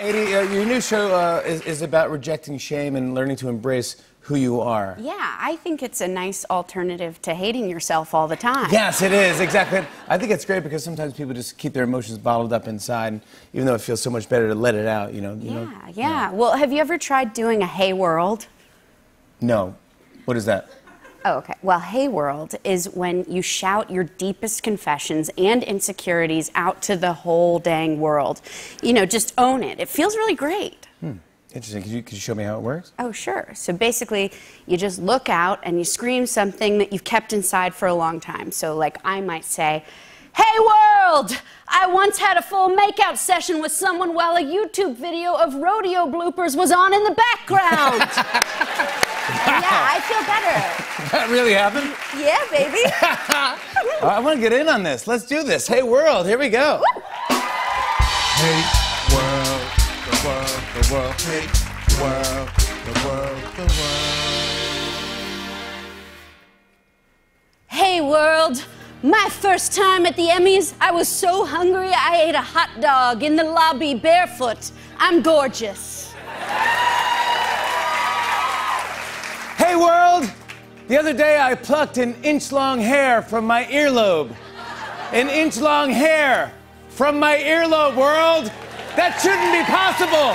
Aidy, uh, your new show uh, is, is about rejecting shame and learning to embrace who you are. Yeah, I think it's a nice alternative to hating yourself all the time. Yes, it is, exactly. I think it's great because sometimes people just keep their emotions bottled up inside, and even though it feels so much better to let it out, you know. You Yeah, know? yeah. Well, have you ever tried doing a Hey World? No. What is that? Oh, okay. Well, Hey World is when you shout your deepest confessions and insecurities out to the whole dang world. You know, just own it. It feels really great. Hmm. Interesting. Could you, could you show me how it works? Oh, sure. So basically, you just look out and you scream something that you've kept inside for a long time. So, like, I might say, Hey world! I once had a full makeout session with someone while a YouTube video of rodeo bloopers was on in the background. yeah, I feel better. That really happened? Yeah, baby. I want to get in on this. Let's do this. Hey, world, here we go. Hey, world, the world, the world, hey, world, the world, the world. Hey world! My first time at the Emmys, I was so hungry I ate a hot dog in the lobby barefoot. I'm gorgeous. Hey, world! The other day I plucked an inch long hair from my earlobe. An inch long hair from my earlobe, world! That shouldn't be possible!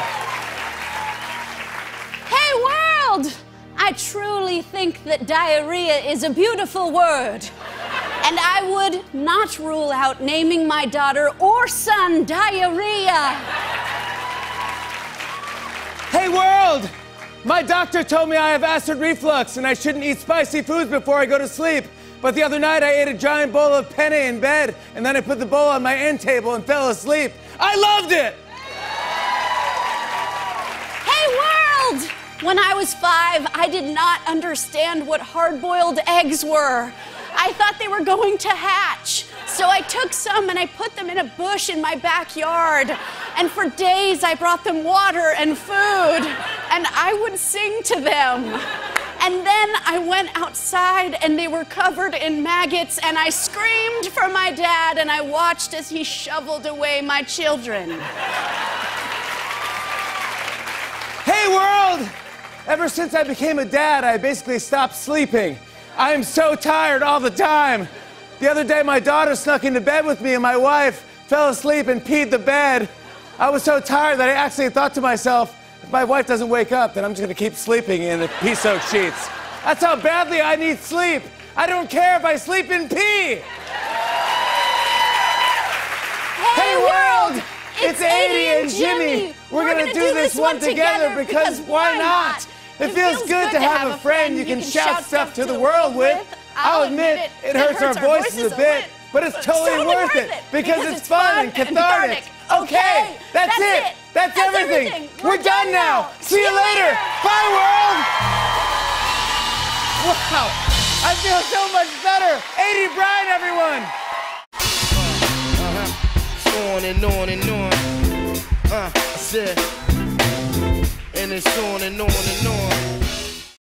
Hey world! I truly think that diarrhea is a beautiful word. And I would not rule out naming my daughter or son diarrhea. Hey, world! My doctor told me I have acid reflux and I shouldn't eat spicy foods before I go to sleep. But the other night I ate a giant bowl of penne in bed and then I put the bowl on my end table and fell asleep. I loved it! Hey world! When I was five, I did not understand what hard boiled eggs were. I thought they were going to hatch. So I took some and I put them in a bush in my backyard. And for days I brought them water and food. And I would sing to them. And then I went outside and they were covered in maggots. And I screamed for my dad and I watched as he shoveled away my children. Hey, world! Ever since I became a dad, I basically stopped sleeping. I am so tired all the time. The other day, my daughter snuck into bed with me, and my wife fell asleep and peed the bed. I was so tired that I actually thought to myself, if my wife doesn't wake up, then I'm just gonna keep sleeping in the pee soaked sheets. That's how badly I need sleep. I don't care if I sleep in pee. Hey, world! It's Aidy and Jimmy. We're gonna do this one together because why not? It feels good to have a friend you can shout stuff to the world with. I'll admit it hurts our voices a bit, but it's totally worth it because it's fun and cathartic. Okay, that's it. That's everything. We're done now. See you later. Bye, world. Wow, I feel so much better. Aidy Bryant, everyone. On and on and on. Uh, I said, and it's on and on and on.